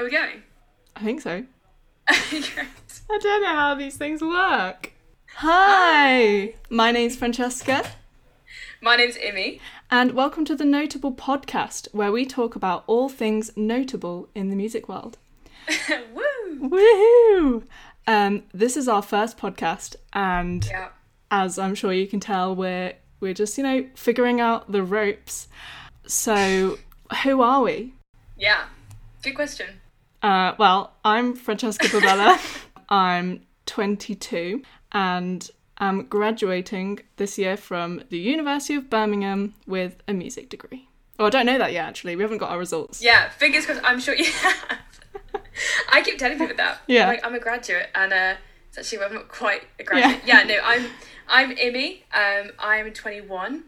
Are we going? I think so. I don't know how these things work. Hi, my name's Francesca, My name's Imi. and welcome to the Notable Podcast, where we talk about all things notable in the music world. Woo! Woohoo! Um, this is our first podcast, and Yeah. as I'm sure you can tell, we're we're just you know figuring out the ropes. So, who are we? Yeah. Good question. Uh, well, I'm Francesca Burbela. I'm 22 and am graduating this year from the University of Birmingham with a music degree. Oh, I don't know that yet. Actually, we haven't got our results. Yeah, fingers crossed. I'm sure you have. I keep telling people that. Yeah. I'm, like, I'm a graduate, and uh, it's actually I'm not quite a graduate. Yeah, Yeah, no, I'm I'm Imi. Um, I'm 21,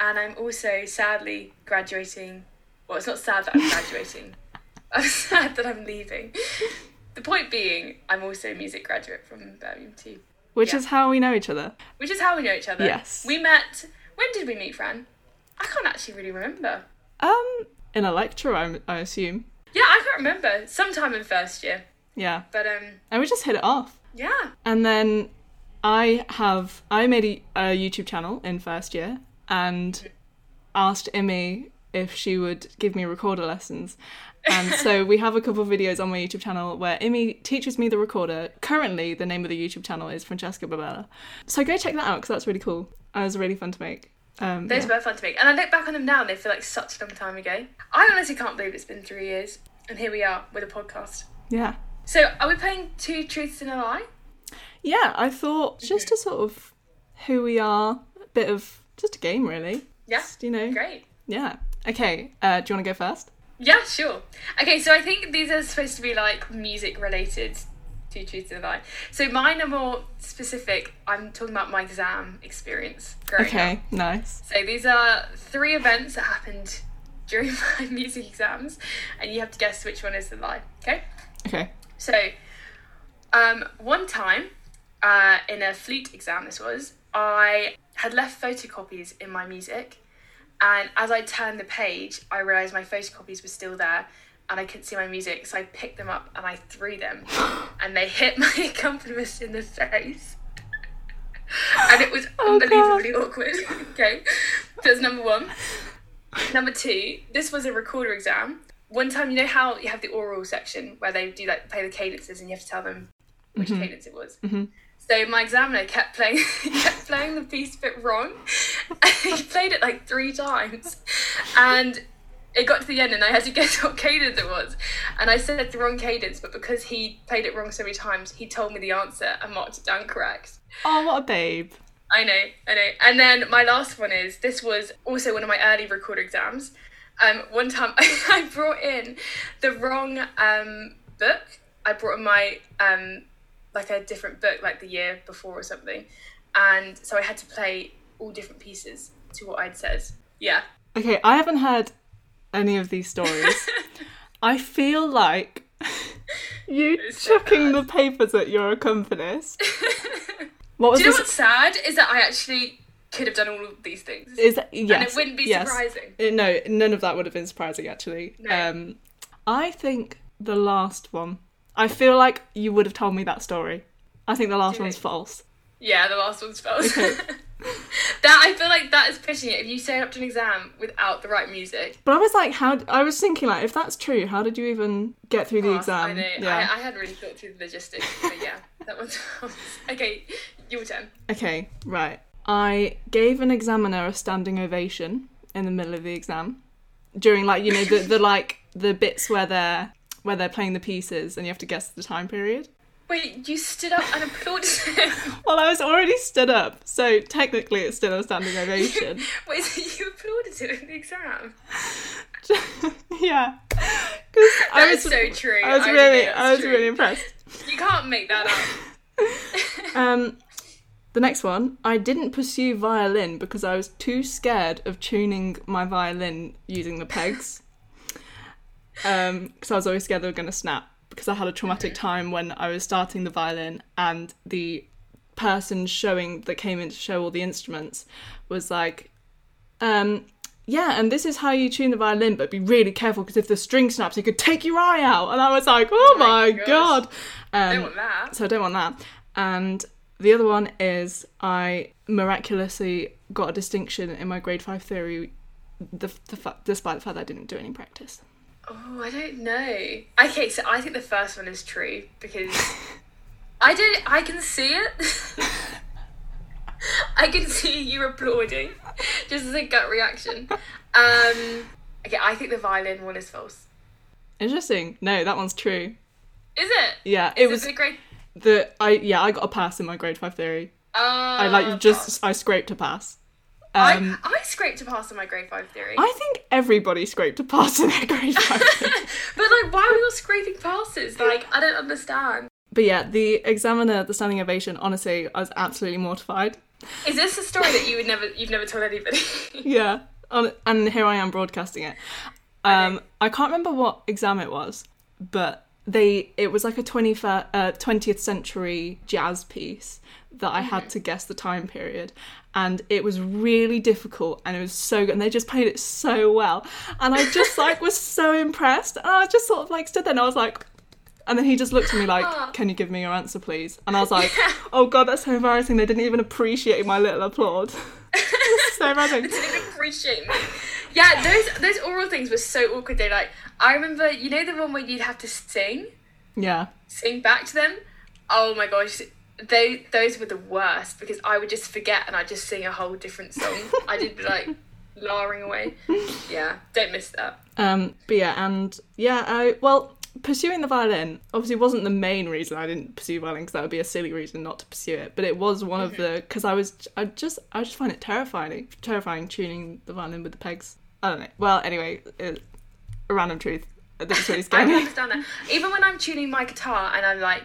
and I'm also sadly graduating. Well, it's not sad that I'm graduating. I'm sad that I'm leaving. The point being, I'm also a music graduate from Birmingham too, Which Yeah. is how we know each other. which is how we know each other. Yes. We met. When did we meet, Fran? I can't actually really remember. Um, in a lecture, I, I assume. Yeah, I can't remember. Sometime in first year. Yeah, But um, and we just hit it off. yeah. And then I have I made a, a YouTube channel in first year and asked Imi if she would give me recorder lessons. And so we have a couple of videos on my YouTube channel where Imi teaches me the recorder. Currently, the name of the YouTube channel is Francesca Burbela. So go check that out because that's really cool. And It was really fun to make. Um, Those yeah. were fun to make. And I look back on them now and they feel like such a long time ago. I honestly can't believe it's been three years. And here we are with a podcast. yeah. So, are we playing Two Truths and a Lie? Yeah, I thought just to sort of who we are, a bit of just a game really. Yeah. Just, you know. Great. Yeah. Okay, uh, do you want to go first? Yeah, sure. Okay, so I think these are supposed to be like music related Two Truths and a Lie. So, mine are more specific. I'm talking about my exam experience growing up. Okay, nice. So these are three events that happened during my music exams, and you have to guess which one is the lie. Okay. Okay. So, um, one time, uh, in a flute exam, this was I had left photocopies in my music, and as I turned the page, I realised my photocopies were still there. And I couldn't see my music, so I picked them up and I threw them, and they hit my accompanist in the face. and it was Oh, unbelievably awkward. okay, that's number one. Number two, this was a recorder exam. One time, you know how you have the oral section where they do like play the cadences and you have to tell them which cadence it was. Mhm. So my examiner kept playing, kept playing the piece a bit wrong. he played it like three times, and it got to the end, and I had to guess what cadence it was. And I said the wrong cadence, but because he played it wrong so many times, he told me the answer and marked it down correct. Oh, what a babe. I know, I know. And then my last one is this was also one of my early recorder exams. Um, one time I brought in the wrong um, book. I brought in my um, like a different book, like the year before or something, and so I had to play all different pieces to what I'd said. Yeah. Okay, I haven't heard any of these stories. I feel like you It's so chucking the papers at your accompanist. What was Do you know what's sad is that I actually could have done all of these things, Is that, yes, and it wouldn't be yes. surprising. Uh, No, none of that would have been surprising actually. No. Um, I think the last one. I feel like you would have told me that story. I think the last Do one's false. Yeah, the last one's false. Okay. that I feel like that is pushing it. If you say up to an exam without the right music, But I was like, how? I was thinking like, if that's true, how did you even get through the oh, pass. exam? I know. Yeah. I, I hadn't really thought through the logistics, but yeah, that one's false. Okay, your turn. Okay, right. I gave an examiner a standing ovation in the middle of the exam during like you know the, the like the bits where they're where they're playing the pieces and you have to guess the time period. Wait, you stood up and applauded. Well, I was already stood up, so technically it's still a standing ovation. Wait, so you applauded him in the exam? yeah, because I That was so true. I was I really I was true. really impressed. You can't make that up. Um, the next one, I didn't pursue violin because I was too scared of tuning my violin using the pegs. Um, because I was always scared they were going to snap. Because I had a traumatic time when I was starting the violin and the person showing that came in to show all the instruments was like, um, yeah, and this is how you tune the violin, but be really careful because if the string snaps, it could take your eye out. And I was like, oh, my my gosh. god. I Um, don't want that. so I don't want that. And the other one is I miraculously got a distinction in my grade five theory, the, the fa- despite the fact that I didn't do any practice. Oh, I don't know. Okay, so I think the first one is true because I don't. I can see it. I can see you applauding, just as a gut reaction. Um, okay, I think the violin one is false. Interesting. No, that one's true. Is it? Yeah, it Is was the great. the I yeah I got a pass in my grade five theory. Uh, I like just I scraped a pass. Um, I, I scraped a pass on my grade five theory. I think everybody scraped a pass in their grade five. but like, why are we all scraping passes? Like, I don't understand. but yeah, the examiner, the standing ovation. Honestly, I was absolutely mortified. Is this a story that you would never, you've never told anybody? Yeah, and here I am broadcasting it. Um, I can't remember what exam it was, but they it was like a 20th, uh, 20th century jazz piece that I had to guess the time period, and it was really difficult, and it was so good, and they just played it so well, and I just like was so impressed, and I just sort of like stood there, and I was like. And then he just looked at me like, "Can you give me your answer, please?" And I was like, "Oh God, that's so embarrassing. They didn't even appreciate my little applaud. so embarrassing." They didn't appreciate me. Yeah, those those oral things were so awkward. They like I remember, you know, the one where you'd have to sing, Yeah. sing back to them. Oh my gosh, they those were the worst because I would just forget and I'd just sing a whole different song. I did be like lowering away. Yeah, don't miss that. Um, but yeah, and yeah, I well, pursuing the violin obviously wasn't the main reason I didn't pursue violin because that would be a silly reason not to pursue it. But it was one of the because I was I just I just find it terrifying, terrifying tuning the violin with the pegs. I don't know. Well, anyway, it, a random truth. That's really I scary. can understand that. Even when I'm tuning my guitar and I'm like,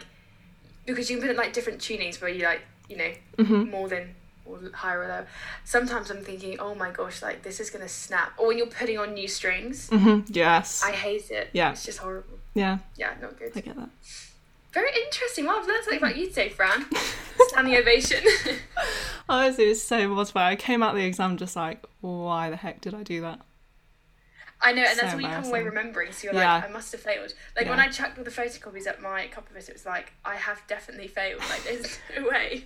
because you can put it like different tunings where you like, you know, Mm-hmm. more than or higher or lower. Sometimes I'm thinking, oh my gosh, like this is gonna snap. Or when you're putting on new strings, Mm-hmm. Yes. I hate it. Yeah. it's just horrible. Yeah, Yeah, not good. I get that. Very interesting. Well, I've learned something about you today, Fran. Standing ovation. Honestly, it was so mortifying. I came out the exam just like, why the heck did I do that? I know, and that's So what you come away remembering. So you're Yeah. like, I must have failed. Like when I chucked all the photocopies at my copyist, it was like, I have definitely failed. Like there's no way.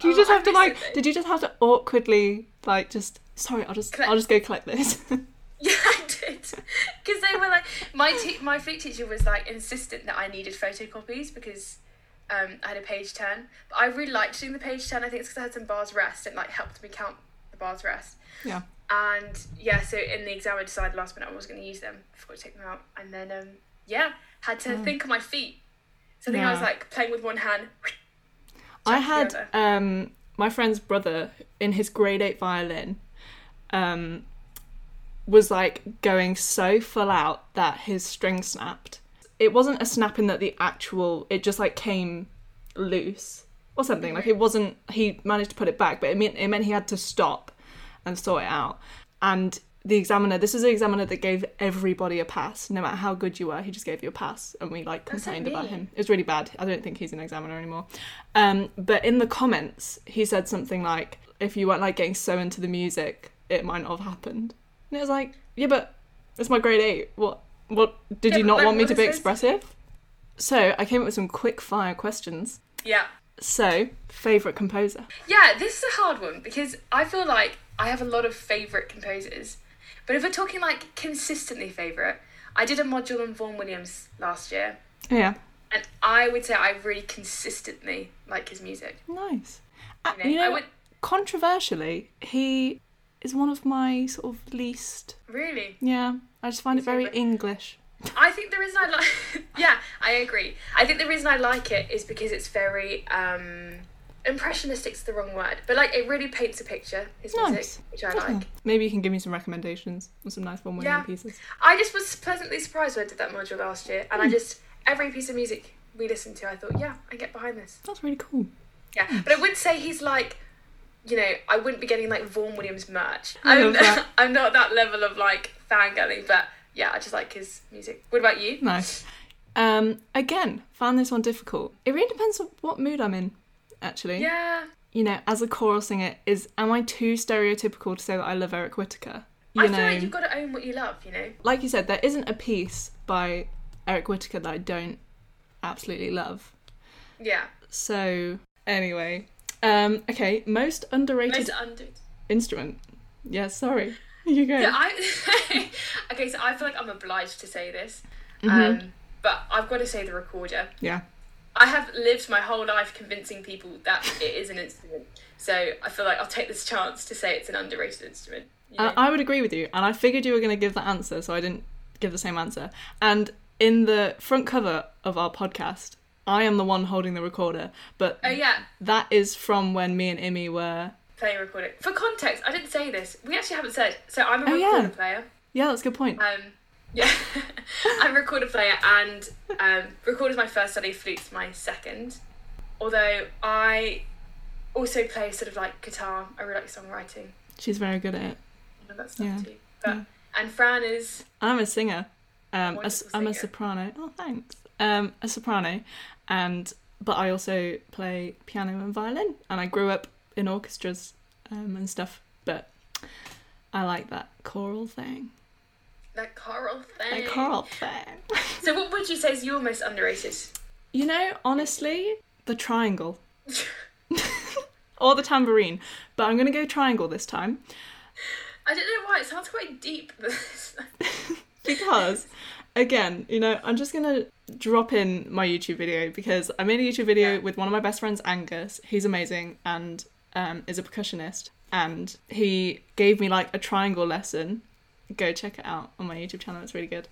Do you Oh, just I have to like? it though. Did you just have to awkwardly like just? Sorry, I'll just Collect- I'll just go collect this. Yeah. Because they were like, my te- my flute teacher was like insistent that I needed photocopies because um, I had a page turn. But I really liked doing the page turn. I think it's because I had some bars rest. It like helped me count the bars rest. yeah. And yeah, so in the exam, I decided last minute I was going to use them. Forgot to take them out, and then um, yeah, had to think on my feet. So I think I was like playing with one hand. I had um my friend's brother in his grade eight violin, um, was like going so full out that his string snapped. It wasn't a snapping that the actual. It just like came loose or something. Like it wasn't. He managed to put it back, but it meant it meant he had to stop and sort it out. And the examiner, this is the examiner that gave everybody a pass, no matter how good you were. He just gave you a pass, and we like complained about him. It was really bad. I don't think he's an examiner anymore. Um, but in the comments, he said something like, "If you weren't like getting so into the music, it might not have happened." And it was like, "Yeah, but it's my grade eight. What? What did Yeah, you not like, want me to be this? expressive?" So I came up with some quick fire questions. Yeah. So, favorite composer? Yeah, this is a hard one because I feel like I have a lot of favourite composers. But if we're talking like consistently favourite, I did a module on Vaughan Williams last year, Yeah, and I would say I really consistently like his music. nice. Uh, You know, you I know, would controversially, he is one of my sort of least. really. Yeah, I just find it very? English. I think the reason I like, yeah, I agree. I think the reason I like it is because it's very um impressionistic's the wrong word, but like it really paints a picture. His Nice. music, which I like. Maybe you can give me some recommendations on some nice one Yeah. pieces. I just was pleasantly surprised when I did that module last year, and I just every piece of music we listened to, I thought, yeah, I get behind this. That's really cool. Yeah, but I wouldn't say he's like, you know, I wouldn't be getting like Vaughan Williams merch. I'm. I'm not that level of like fangirling, but yeah, I just like his music. What about you? Nice. Um, again, found this one difficult. It really depends on what mood I'm in, actually. Yeah, you know, as a choral singer, is am I too stereotypical to say that I love Eric Whitacre? You I know, feel like you've got to own what you love, you know? like you said, there isn't a piece by Eric Whitacre that I don't absolutely love. Yeah. So anyway, um, okay, most underrated Most under. instrument. Yeah, sorry. You go. Yeah, I. okay, so I feel like I'm obliged to say this, Mm-hmm. um, but I've got to say the recorder. yeah. I have lived my whole life convincing people that it is an instrument, so I feel like I'll take this chance to say it's an underrated instrument. you know? I, I would agree with you, and I figured you were going to give that answer, so I didn't give the same answer. And in the front cover of our podcast, I am the one holding the recorder, but oh yeah, that is from when me and Imi were. playing recording. For context, I didn't say this. We actually haven't said. So I'm a Oh, recorder yeah. player. Yeah, that's a good point. Um, yeah, I'm a recorder player, and um, recorder's my first study, flute's my second. Although I also play sort of like guitar. I really like songwriting She's very good at it. and that stuff Yeah, too. But yeah. and Fran is I'm a singer. Um, a, I'm a soprano. Oh, thanks. Um, a soprano, and but I also play piano and violin, and I grew up in orchestras um, and stuff. But I like that choral thing. that choral thing. That choral thing. So what would you say is your most underrated? You know, honestly, the triangle or the tambourine, but I'm gonna go triangle this time I don't know why it sounds quite deep. because, again, you know, I'm just gonna drop in my YouTube video because I made a YouTube video Yeah. with one of my best friends, Angus. He's amazing and um, is a percussionist, and he gave me like a triangle lesson. Go check it out on my YouTube channel; it's really good.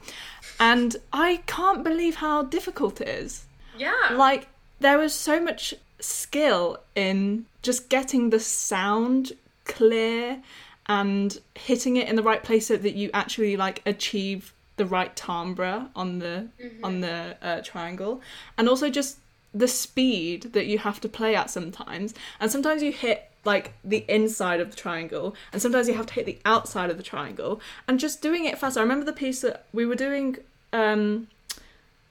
And I can't believe how difficult it is. yeah. like there was so much skill in just getting the sound clear and hitting it in the right place so that you actually like achieve the right timbre on the on the uh, triangle. And also just the speed that you have to play at sometimes. And sometimes you hit like the inside of the triangle and sometimes you have to hit the outside of the triangle. And just doing it fast i remember the piece that we were doing um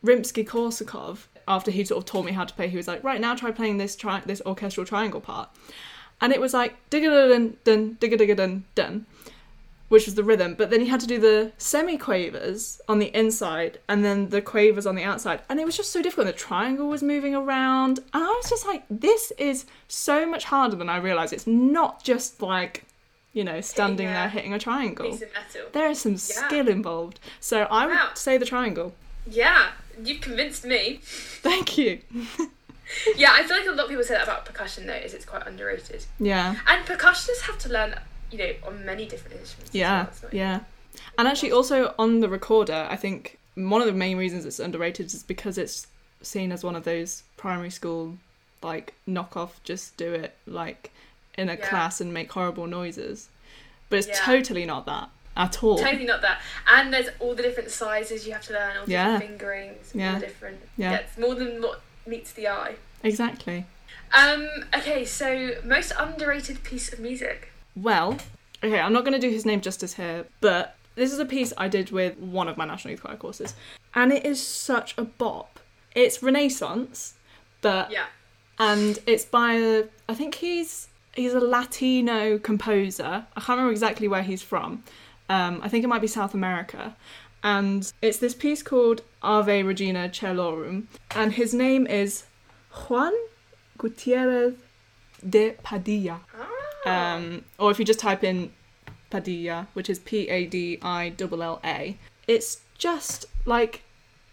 Rimsky Korsakov, after he sort of taught me how to play, he was like, right now try playing this tri- this orchestral triangle part, and it was like digga dun dun digga digga dun dun, which was the rhythm. But then he had to do the semi-quavers on the inside and then the quavers on the outside, and it was just so difficult. The triangle was moving around, and I was just like, this is so much harder than I realized. It's not just like, you know, standing there hitting a triangle. Piece of metal. There is some skill involved. So I would Wow. say the triangle. Yeah, you've convinced me. Thank you. Yeah, I feel like a lot of people say that about percussion though, is it's quite underrated. Yeah. And percussionists have to learn, you know, on many different instruments. Yeah. well. Yeah. And actually, also on the recorder, I think one of the main reasons it's underrated is because it's seen as one of those primary school, like, knockoff, just do it, like, in a Yeah. class and make horrible noises. But it's Yeah. totally not that at all. Totally not that. And there's all the different sizes you have to learn, all the Yeah. different fingerings, all Yeah. the different. Yeah. it's more than what meets the eye. Exactly. Um. Okay. So most underrated piece of music. Well, okay, I'm not going to do his name justice here, but this is a piece I did with one of my National Youth Choir courses, and it is such a bop. It's Renaissance, but Yeah. and it's by a, I think he's he's a Latino composer. I can't remember exactly where he's from. Um, I think it might be South America. And it's this piece called Ave Regina Caelorum, and his name is Juan Gutierrez de Padilla. Ah. Um, or if you just type in Padilla, which is P A D I L L A, it's just like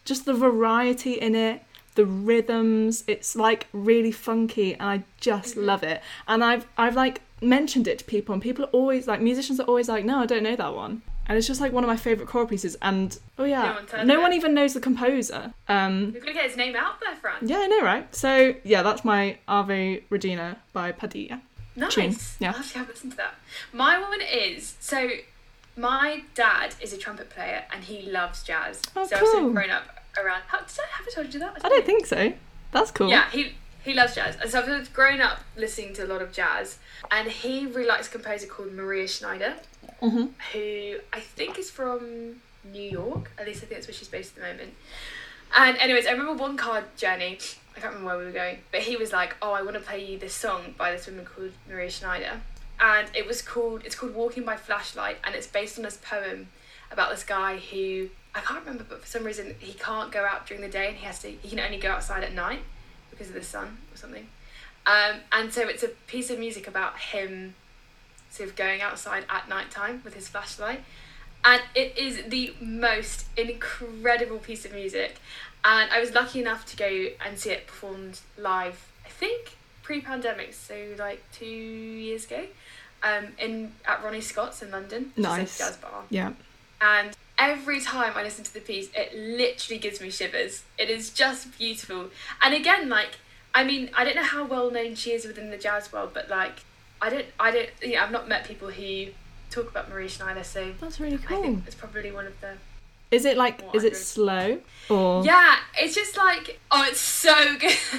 just the variety in it, the rhythms. It's like really funky, and I just love it. And I've I've like mentioned it to people, and people are always like musicians are always like, no, I don't know that one. And it's just like one of my favorite choral pieces. And oh yeah, one's heard no one even knows the composer. Um, You're gonna get his name out there, Fran. yeah, I know, right? So yeah, that's my Ave Regina by Padilla. Nice. tune, yeah. I'll have to listen to that. My one is so. My dad is a trumpet player and he loves jazz. Oh, so I've sort of grown up around. How, did I have I told you that? I don't think so. That's cool. Yeah, he he loves jazz, and so I've grown up listening to a lot of jazz. And he really likes a composer called Maria Schneider, Mhm. who I think is from New York. At least I think that's where she's based at the moment. And anyways, I remember one card journey. I can't remember where we were going, but he was like, "Oh, I want to play you this song by this woman called Maria Schneider," and it was called it's called Walking by Flashlight, and it's based on this poem about this guy who I can't remember, but for some reason he can't go out during the day and he has to he can only go outside at night because of the sun or something. Um, and so it's a piece of music about him sort of going outside at night time with his flashlight. And it is the most incredible piece of music. And I was lucky enough to go and see it performed live, I think pre pandemic, so like two years ago, um, in at Ronnie Scott's in London. which is a Nice. jazz bar. Yeah. And every time I listen to the piece, it literally gives me shivers. It is just beautiful. And again, like, I mean, I don't know how well known she is within the jazz world, but like, I don't, I don't, you know, I've not met people who talk about Marie Schneider, so That's really cool. I think it's probably one of the. Is it like is it slow or Yeah, it's just like, oh, it's so good.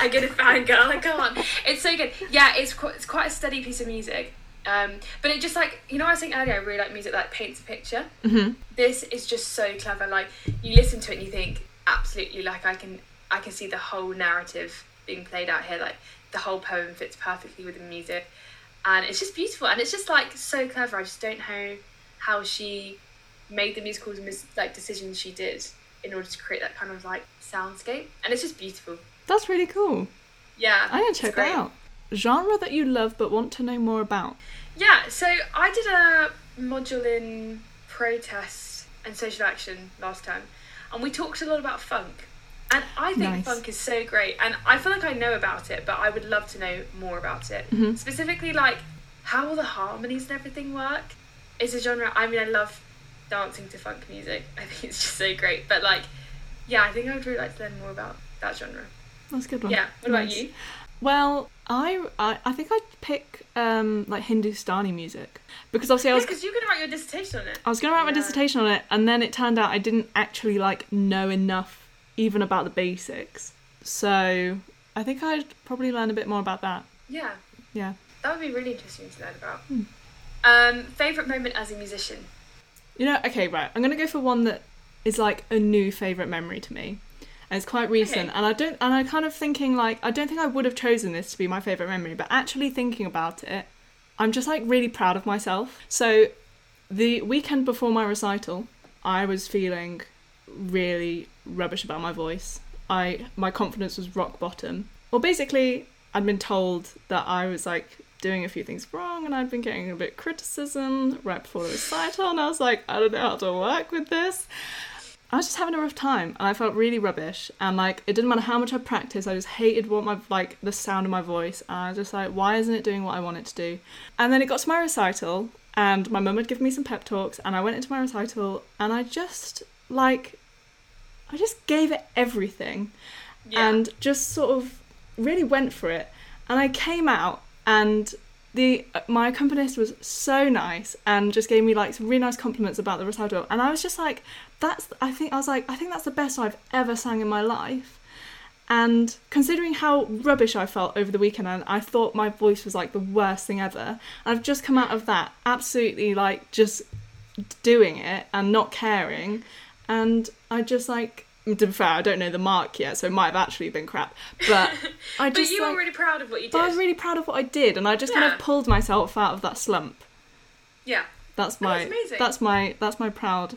I get a fangirl, I can't. It's so good. Yeah, it's quite, it's quite a steady piece of music. Um, but it just like, you know, I was saying earlier, I really like music that paints a picture. Mhm. this is just so clever like you listen to it and you think absolutely like i can i can see the whole narrative being played out here like the whole poem fits perfectly with the music and it's just beautiful and it's just like so clever i just don't know how she made the musical mis- like decisions she did in order to create that kind of like soundscape and it's just beautiful That's really cool. yeah I'm gonna check that out. Genre that you love but want to know more about. Yeah, so I did a module in protest and social action last time, and we talked a lot about funk. And I think Nice. funk is so great, and I feel like I know about it, but I would love to know more about it. Mhm. Specifically, like how all the harmonies and everything work. It's a genre. I mean, I love dancing to funk music. I think it's just so great. But like, yeah, I think I would really like to learn more about that genre. That's a good one. Yeah. What about you? Well, I, I I think I'd pick um like Hindustani music because obviously I was Because you're gonna write your dissertation on it. I was gonna write my dissertation on it and then it turned out I didn't actually like know enough even about the basics. So I think I'd probably learn a bit more about that. Yeah. Yeah. That would be really interesting to learn about. Hmm. Um, favorite moment as a musician. You know, okay, right. I'm gonna go for one that is like a new favorite memory to me, and it's quite recent. Okay. And I don't, and I kind of thinking like I don't think I would have chosen this to be my favorite memory, but actually thinking about it, I'm just like really proud of myself. So, the weekend before my recital, I was feeling really rubbish about my voice. I my confidence was rock bottom. Well, basically, I'd been told that I was like doing a few things wrong, and I'd been getting a bit of criticism right before the recital, and I was like, I don't know how to work with this. I was just having a rough time, and I felt really rubbish. And like, it didn't matter how much I practiced, I just hated what my like the sound of my voice. And I was just like, why isn't it doing what I want it to do? And then it got to my recital, and my mum had given me some pep talks, and I went into my recital, and I just like, I just gave it everything Yeah. and just sort of really went for it. And I came out, and the my accompanist was so nice and just gave me like some really nice compliments about the recital. And I was just like, that's I think I was like, I think that's the best I've ever sang in my life. And considering how rubbish I felt over the weekend, and I thought my voice was like the worst thing ever, I've just come out of that absolutely like just doing it and not caring. And I just like, to be fair, I don't know the mark yet, so it might have actually been crap. But I but just you like, were really proud of what you did. but I was really proud of what I did, and I just kind of pulled myself out of that slump. yeah. That's my That's that's my that's my proud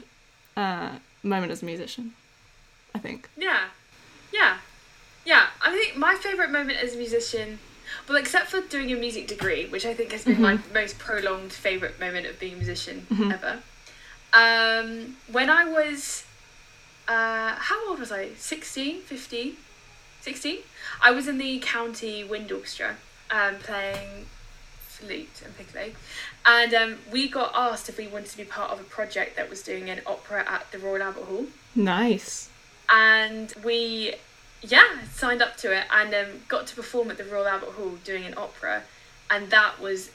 uh, moment as a musician. I think. Yeah. Yeah. Yeah. I think my favourite moment as a musician, well, except for doing a music degree, which I think has been my Mm-hmm. most prolonged favourite moment of being a musician ever. Um, when I was, uh, how old was I? 16, 15? 16? I was in the county wind orchestra um, playing flute and piccolo. And um, we got asked if we wanted to be part of a project that was doing an opera at the Royal Albert Hall Nice. and we yeah signed up to it and um, got to perform at the royal albert hall doing an opera and that was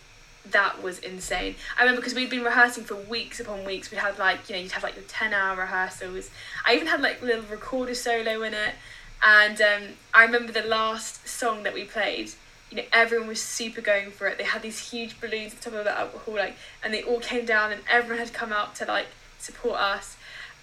that was insane i remember because we'd been rehearsing for weeks upon weeks we had like you know you'd have like your 10 hour rehearsals i even had like a little recorder solo in it and um, i remember the last song that we played you know everyone was super going for it they had these huge balloons at the top of the hall like and they all came down and everyone had come out to like support us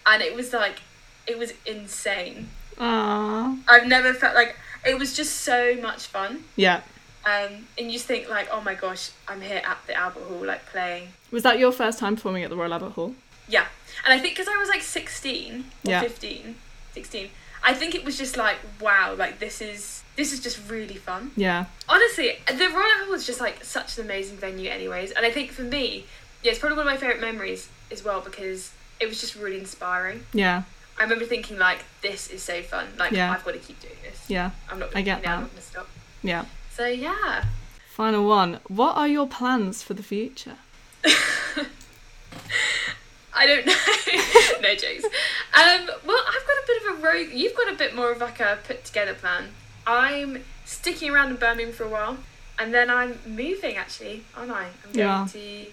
and it was like it was insane Aww. I've never felt like It was just so much fun. Yeah. Um, and you just think like, oh my gosh, I'm here at the Albert Hall, like playing. Was that your first time performing at the Royal Albert Hall? Yeah, and I think because I was like 16 or Yeah. 15, 16, I think it was just like, wow, like this is this is just really fun. Yeah. Honestly, the Royal Albert Hall is just like such an amazing venue, anyways. And I think for me, yeah, it's probably one of my favorite memories as well because it was just really inspiring. Yeah. I remember thinking like, this is so fun. Like Yeah. I've got to keep doing this. Yeah. I'm not. I get you know, I'm not gonna stop. Yeah. So yeah. Final one. What are your plans for the future? I don't know. no jokes. Um, well, I've got a bit of a rogue. You've got a bit more of like a put together plan. I'm sticking around in Birmingham for a while, and then I'm moving. Actually, aren't I? I'm going Yeah. to.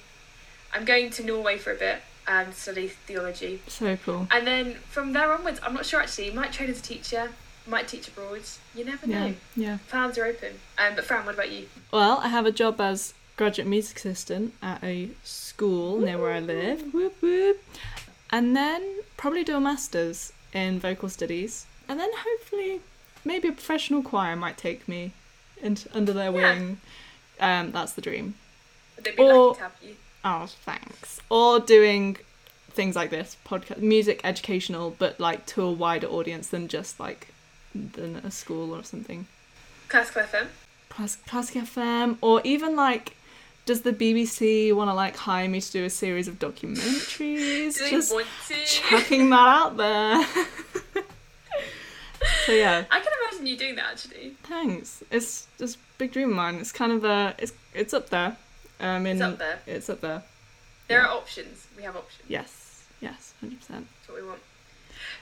I'm going to Norway for a bit and study theology, So cool. and then from there onwards, I'm not sure actually. Might train as a teacher. Might teach abroad. You never Yeah. know. Yeah. Plans are open. Um, but Fran, what about you? Well, I have a job as graduate music assistant at a school near where I live. Whoop whoop. And then probably do a master's in vocal studies. And then hopefully maybe a professional choir might take me into, under their Yeah. wing. Um, that's the dream. They'd be Or- lucky to have you. Oh, thanks. Or doing things like this, podcast music educational, but like to a wider audience than just like than a school or something. Classical FM. Class- Classic FM, or even like, does the BBC want to like hire me to do a series of documentaries? Do they Just want to? chucking that out there. so yeah, I can imagine you doing that actually. thanks. It's just a big dream of mine. It's kind of a, it's it's up there. Um, in, It's up there. It's up there. There Yeah. are options. We have options. Yes, yes, hundred percent. That's what we want.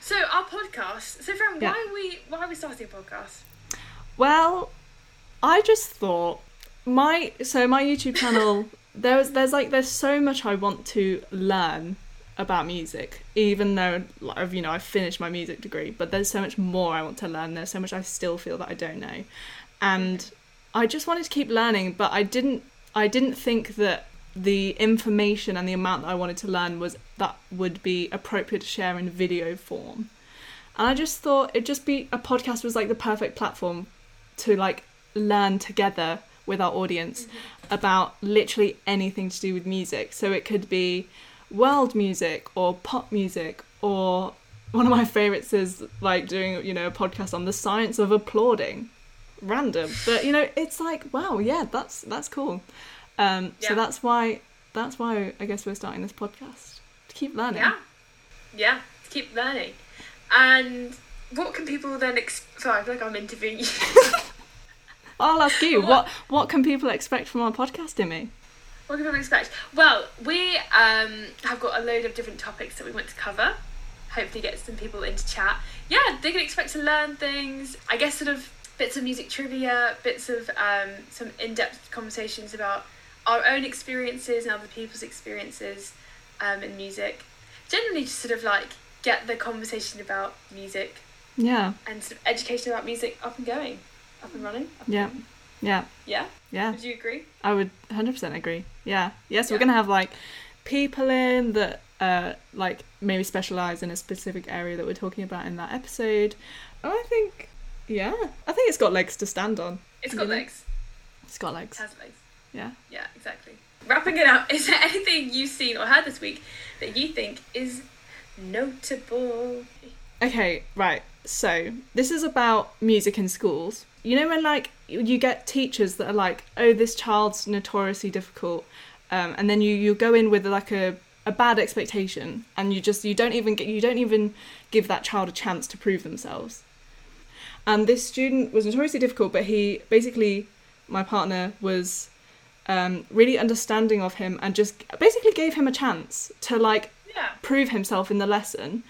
So our podcast. So Fran, Yeah. why are we why are we starting a podcast? Well, I just thought my so my YouTube channel there was there's like there's so much I want to learn about music, even though I've you know I've finished my music degree, but there's so much more I want to learn. There's so much I still feel that I don't know, and I just wanted to keep learning, but I didn't I didn't think that the information and the amount that I wanted to learn was that would be appropriate to share in video form. And I just thought it'd just be a podcast was like the perfect platform to like learn together with our audience mm-hmm. about literally anything to do with music. So it could be world music or pop music or one of my favorites is like doing, you know, a podcast on the science of applauding. Random. But you know, it's like, wow, yeah, that's that's cool. Um Yeah. so that's why that's why I guess we're starting this podcast. To keep learning. Yeah, yeah. To keep learning, and what can people then? Ex- Sorry, I feel like I'm interviewing you. I'll ask you, What- what what can people expect from our podcast, Imi? what can people expect? Well, we um, have got a load of different topics that we want to cover. Hopefully, get some people into chat. Yeah, they can expect to learn things. I guess sort of bits of music trivia, bits of um, some in-depth conversations about our own experiences and other people's experiences um, in music. Generally, just sort of like get the conversation about music Yeah. and sort of education about music up and going, up and running. Up and Yeah. running. Yeah. Yeah. Yeah. Would you agree? I would 100% agree. Yeah. Yes, we're going to have like people in that uh like maybe specialize in a specific area that we're talking about in that episode. And I think yeah, I think it's got legs to stand on. It's got Really? legs. It's got It has legs. Yeah. Yeah, exactly. Wrapping it up, is there anything you've seen or heard this week that you think is notable? Okay, right. So, this is about music in schools. You know when like you get teachers that are like, "Oh, this child's notoriously difficult." Um, and then you you go in with like a a bad expectation and you just you don't even get you don't even give that child a chance to prove themselves. And this student was notoriously difficult, but he basically my partner was um, really understanding of him and just basically gave him a chance to like Yeah. prove himself in the lesson.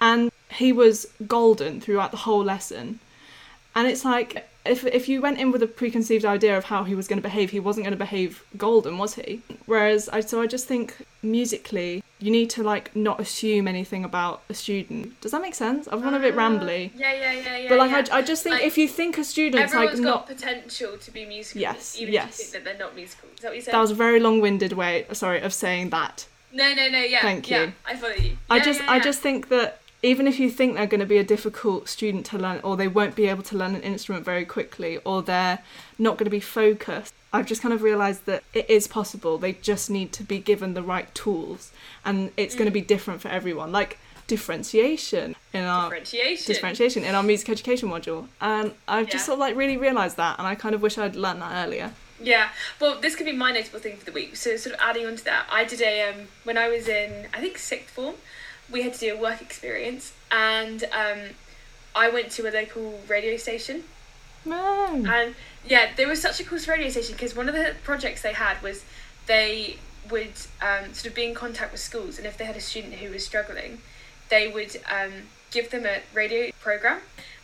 And he was golden throughout the whole lesson. And it's like if if you went in with a preconceived idea of how he was going to behave he wasn't going to behave golden was he? Whereas i so i just think musically you need to like not assume anything about a student does that make sense i've gone a bit Ah, rambly Yeah, yeah, yeah, yeah. but like yeah. I, I just think Like, if you think a student's like got not potential to be musical. Yes, Even yes. if you think that they're not musical. Is that what you said? that was a very long-winded way sorry of saying that No, no, no. Yeah. Thank Yeah, you. I follow you. I just yeah, I just think that even if you think they're going to be a difficult student to learn, or they won't be able to learn an instrument very quickly, or they're not going to be focused, I've just kind of realised that it is possible. They just need to be given the right tools, and it's going to be different for everyone. Like differentiation in our Differentiation. differentiation in our music education module, and I've just sort of like really realised that, and I kind of wish I'd learned that earlier. Yeah, well, this could be my notable thing for the week. So, sort of adding on to that, I did a um, when I was in I think sixth form, we had to do a work experience, and um, I went to a local radio station, No. and yeah, there was such a cool radio station because one of the projects they had was they would um, sort of be in contact with schools, and if they had a student who was struggling, they would um, give them a radio program,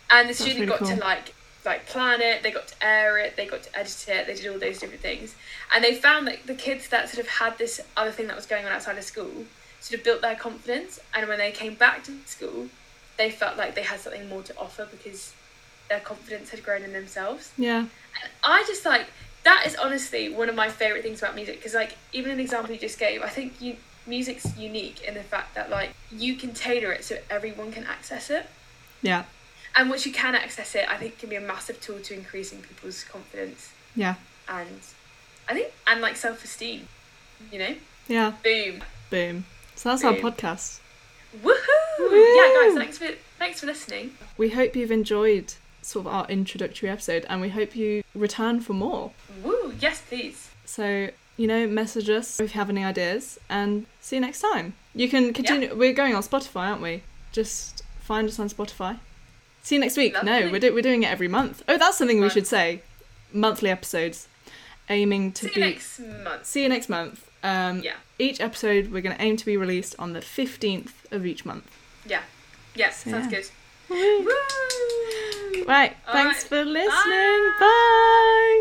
and the student really got cool. to like like plan it, they got to air it, they got to edit it, they did all those different things, and they found that the kids that sort of had this other thing that was going on outside of school sort of built their confidence, and when they came back to school, they felt like they had something more to offer because their confidence had grown in themselves. Yeah. And I just like that is honestly one of my favorite things about music because like even an example you just gave, I think you music's unique in the fact that like you can tailor it so everyone can access it. Yeah. And once you can access it, I think can be a massive tool to increasing people's confidence Yeah. and I think and like self esteem. You know? Yeah. Boom. Boom. So that's our podcast. Woohoo! Woo! Yeah guys, thanks for thanks for listening. We hope you've enjoyed sort of our introductory episode and we hope you return for more. Woo, yes please. So, you know, message us if you have any ideas and see you next time. You can continue. We're going on Spotify, aren't we? Just find us on Spotify. See you next week. No, we're, do- we're doing it every month. Oh, that's something we should say. Monthly episodes. Aiming to See be. you next month. See you next month. Um, Yeah. Each episode we're going to aim to be released on the 15th of each month. Yeah. Yeah, So, sounds yeah. good. Woo! Right, All thanks right. for listening. Bye. Bye.